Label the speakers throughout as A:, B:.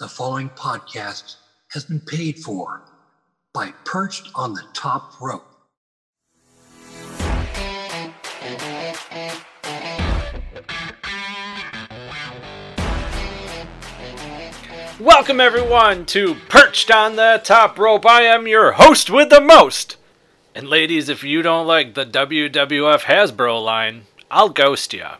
A: The following podcast has been paid for by Perched on the Top Rope.
B: Welcome, everyone, to Perched on the Top Rope. I am your host with the most. And, ladies, if you don't like the WWF Hasbro line, I'll ghost ya.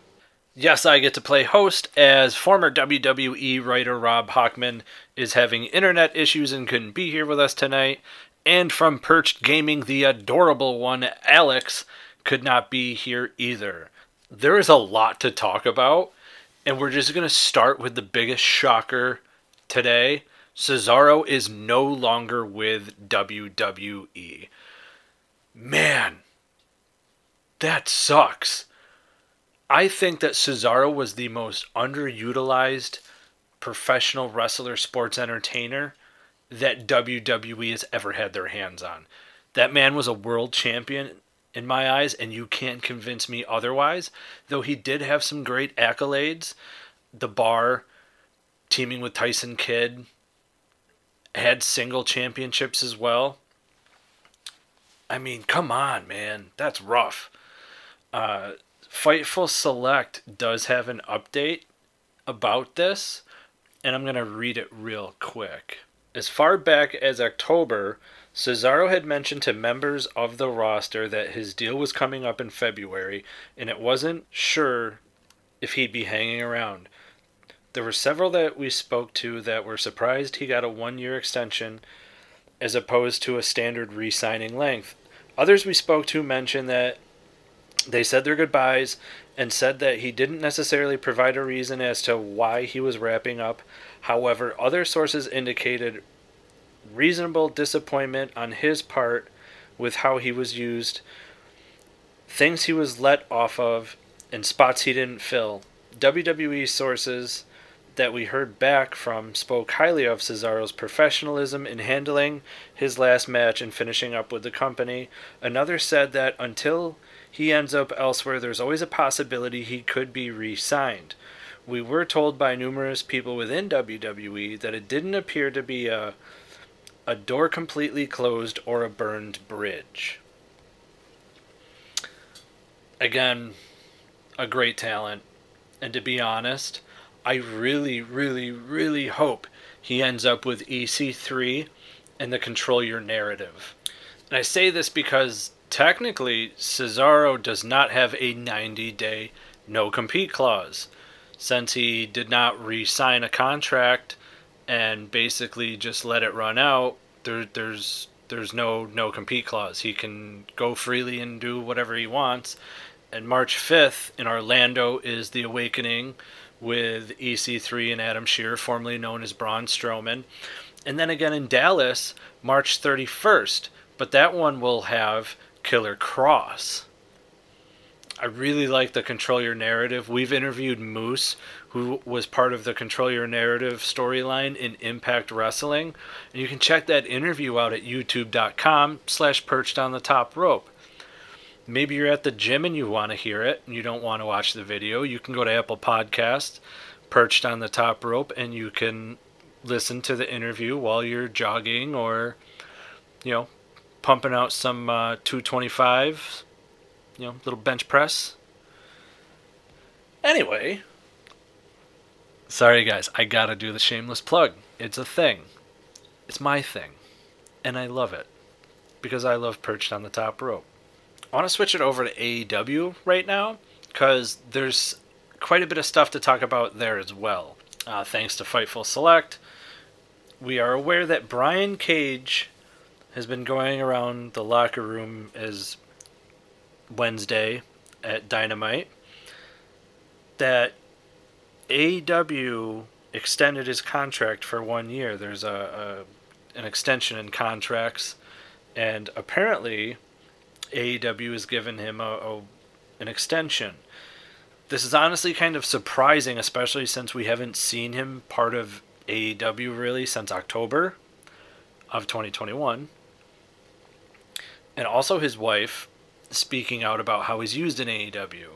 B: Yes, I get to play host as former WWE writer Rob Hockman is having internet issues and couldn't be here with us tonight. And from Perched Gaming, the adorable one, Alex, could not be here either. There is a lot to talk about, and we're just going to start with the biggest shocker today. Cesaro is no longer with WWE. Man, that sucks. I think that Cesaro was the most underutilized professional wrestler sports entertainer that WWE has ever had their hands on. That man was a world champion in my eyes, and you can't convince me otherwise. Though he did have some great accolades, the bar, teaming with Tyson Kidd, had single championships as well. I mean, come on, man. That's rough. Uh, Fightful Select does have an update about this, and I'm going to read it real quick. As far back as October, Cesaro had mentioned to members of the roster that his deal was coming up in February, and it wasn't sure if he'd be hanging around. There were several that we spoke to that were surprised he got a one year extension as opposed to a standard re signing length. Others we spoke to mentioned that they said their goodbyes and said that he didn't necessarily provide a reason as to why he was wrapping up. However, other sources indicated reasonable disappointment on his part with how he was used, things he was let off of, and spots he didn't fill. WWE sources that we heard back from spoke highly of Cesaro's professionalism in handling his last match and finishing up with the company. Another said that until he ends up elsewhere, there's always a possibility he could be re signed. We were told by numerous people within WWE that it didn't appear to be a, a door completely closed or a burned bridge. Again, a great talent. And to be honest, I really, really, really hope he ends up with EC3 and the Control Your Narrative. And I say this because technically Cesaro does not have a 90 day no compete clause since he did not re sign a contract and basically just let it run out. There, there's there's no no compete clause. He can go freely and do whatever he wants. And March 5th in Orlando is the Awakening with EC3 and Adam Scherr, formerly known as Braun Strowman. And then again in Dallas, March 31st. But that one will have Killer Kross. I really like the Control Your Narrative. We've interviewed Moose, who was part of the Control Your Narrative storyline in Impact Wrestling. And you can check that interview out at youtube.com slash perched on the top rope. Maybe you're at the gym and you want to hear it and you don't want to watch the video. You can go to Apple Podcast, perched on the top rope, and you can listen to the interview while you're jogging or, you know, pumping out some uh, 225, you know, little bench press. Anyway, sorry guys, I gotta do the shameless plug. It's a thing. It's my thing. And I love it. Because I love perched on the top rope. I want to switch it over to AEW right now because there's quite a bit of stuff to talk about there as well. Uh, thanks to Fightful Select, we are aware that Brian Cage has been going around the locker room as Wednesday at Dynamite that AEW extended his contract for one year. There's a, a an extension in contracts, and apparently AEW has given him a, a an extension. This is honestly kind of surprising, especially since we haven't seen him part of AEW really since October of 2021. And also his wife speaking out about how he's used in AEW,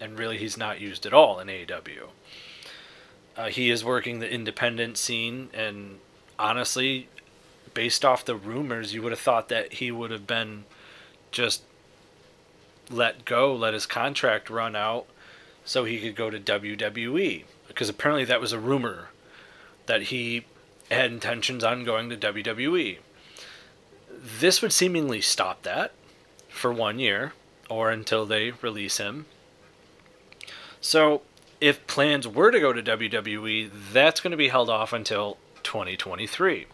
B: and really he's not used at all in AEW. Uh, he is working the independent scene, and honestly, based off the rumors, you would have thought that he would have been just let go, let his contract run out, so he could go to WWE. Because apparently that was a rumor that he had intentions on going to WWE. This would seemingly stop that for one year or until they release him. So, if plans were to go to WWE, that's going to be held off until 2023.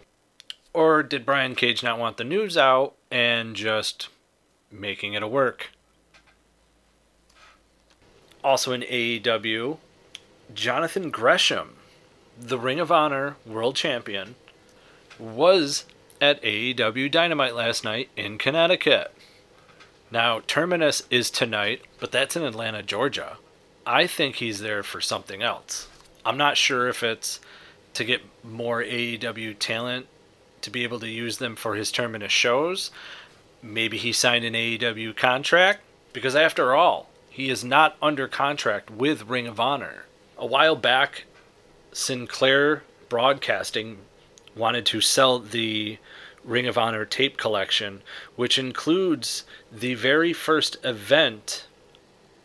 B: Or did Brian Cage not want the news out and just making it a work? Also in AEW, Jonathan Gresham, the Ring of Honor World Champion, was at AEW Dynamite last night in Connecticut. Now, Terminus is tonight, but that's in Atlanta, Georgia. I think he's there for something else. I'm not sure if it's to get more AEW talent to be able to use them for his Terminus shows. Maybe he signed an AEW contract because, after all, he is not under contract with Ring of Honor. A while back, Sinclair Broadcasting wanted to sell the Ring of Honor tape collection, which includes the very first event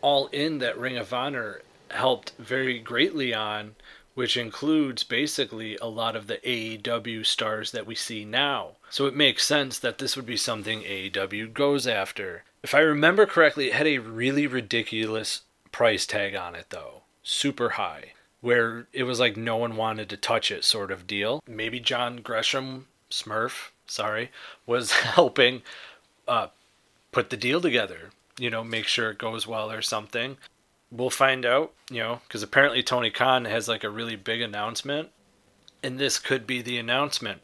B: all in that Ring of Honor helped very greatly on, which includes basically a lot of the AEW stars that we see now. So it makes sense that this would be something AEW goes after. If I remember correctly, it had a really ridiculous price tag on it, though. Super high. Where it was like no one wanted to touch it, sort of deal. Maybe John Gresham, Smurf, sorry, was helping uh, put the deal together. You know, make sure it goes well or something. We'll find out, you know, because apparently Tony Khan has like a really big announcement. And this could be the announcement.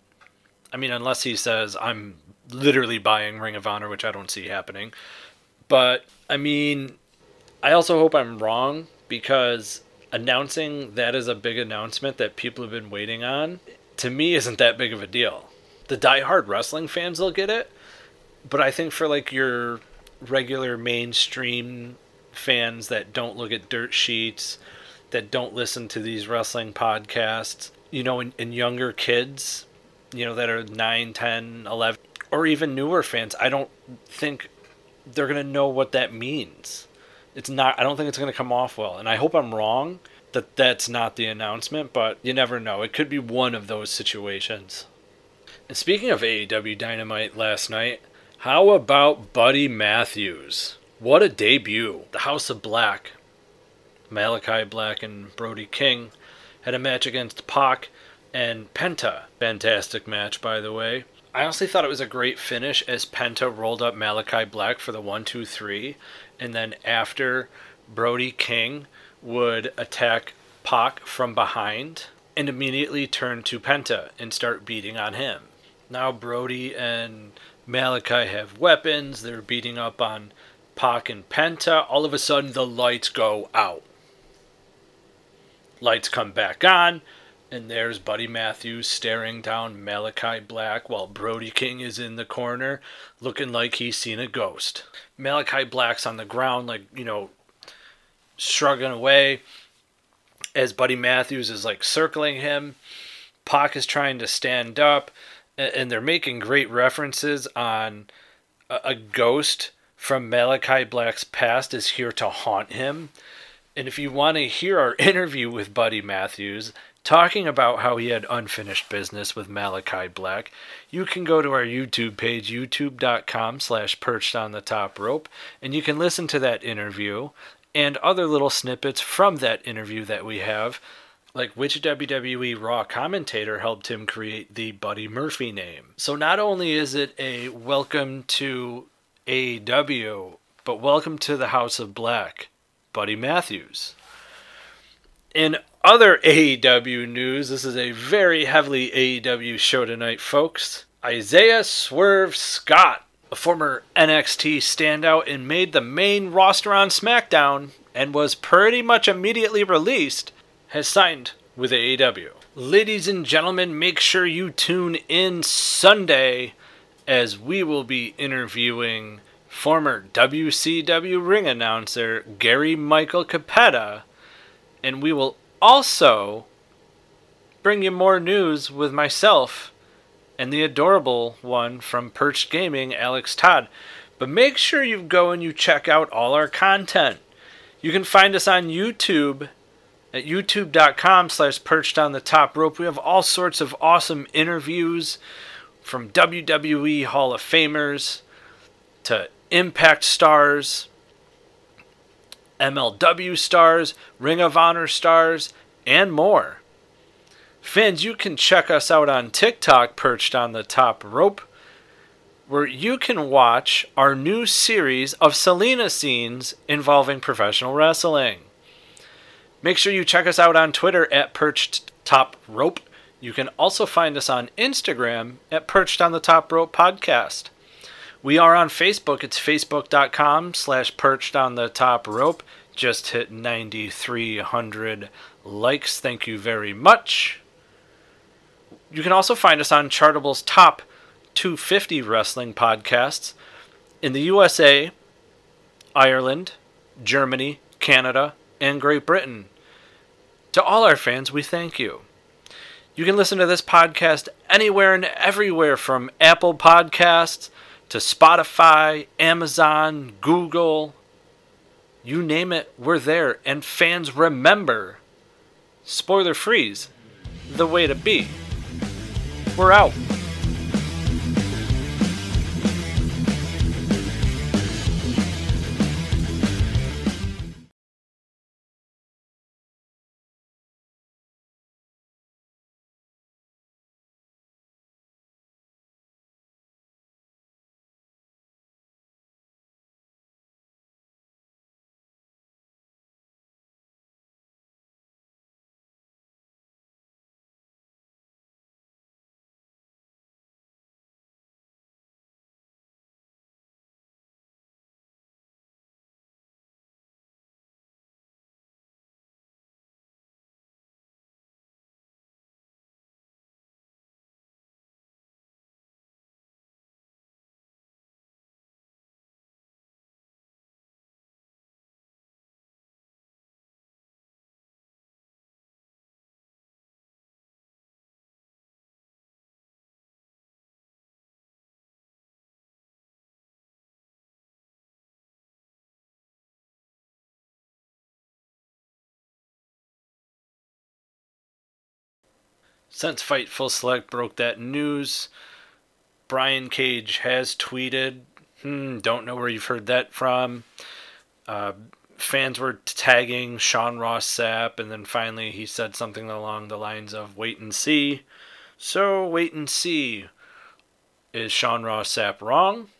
B: I mean, unless he says, I'm literally buying Ring of Honor, which I don't see happening. But I mean, I also hope I'm wrong because announcing that is a big announcement that people have been waiting on to me isn't that big of a deal. The die-hard wrestling fans will get it, but I think for like your regular mainstream fans that don't look at dirt sheets, that don't listen to these wrestling podcasts, you know, and younger kids, you know, that are 9, 10, 11, or even newer fans, I don't think they're going to know what that means. It's not, I don't think it's going to come off well. And I hope I'm wrong that that's not the announcement, but you never know. It could be one of those situations. And speaking of AEW Dynamite last night, how about Buddy Matthews? What a debut. The House of Black, Malachi Black and Brody King, had a match against Pac and Penta. Fantastic match, by the way. I honestly thought it was a great finish as Penta rolled up Malachi Black for the one, two, three, and then after Brody King would attack Pac from behind and immediately turn to Penta and start beating on him. Now Brody and Malachi have weapons, they're beating up on Pac and Penta. All of a sudden, the lights go out. Lights come back on. And there's Buddy Matthews staring down Malachi Black while Brody King is in the corner looking like he's seen a ghost. Malachi Black's on the ground, like, you know, shrugging away as Buddy Matthews is like circling him. Pac is trying to stand up, and they're making great references on a ghost from Malachi Black's past is here to haunt him. And if you want to hear our interview with Buddy Matthews, talking about how he had unfinished business with Malachi Black, you can go to our YouTube page, youtube.com slash perched on the top rope, and you can listen to that interview and other little snippets from that interview that we have, like which WWE Raw commentator helped him create the Buddy Murphy name. So not only is it a welcome to AEW, but welcome to the House of Black, Buddy Matthews. In other AEW news, this is a very heavily AEW show tonight, folks. Isaiah Swerve Scott, a former NXT standout and made the main roster on SmackDown and was pretty much immediately released, has signed with AEW. Ladies and gentlemen, make sure you tune in Sunday as we will be interviewing former WCW ring announcer Gary Michael Cappetta, and we will also bring you more news with myself and the adorable one from Perched Gaming, Alex Todd. But make sure you go and you check out all our content. You can find us on YouTube at youtube.com slash perched on the top rope. We have all sorts of awesome interviews from WWE Hall of Famers to Impact stars, MLW stars, Ring of Honor stars, and more. Fans, you can check us out on TikTok, perched on the top rope, where you can watch our new series of Selena scenes involving professional wrestling. Make sure you check us out on Twitter at perched top rope. You can also find us on Instagram at perched on the top rope podcast. We are on Facebook. It's facebook.com slash perched on the top rope. Just hit 9,300 likes. Thank you very much. You can also find us on Chartable's top 250 wrestling podcasts in the USA, Ireland, Germany, Canada, and Great Britain. To all our fans, we thank you. You can listen to this podcast anywhere and everywhere from Apple Podcasts to Spotify, Amazon, Google. You name it, we're there. And fans, remember spoiler freeze, the way to be. We're out. Since Fightful Select broke that news, Brian Cage has tweeted. Hmm, don't know where you've heard that from. Uh, fans were tagging Sean Ross Sapp, and then finally he said something along the lines of "wait and see." So wait and see. Is Sean Ross Sapp wrong?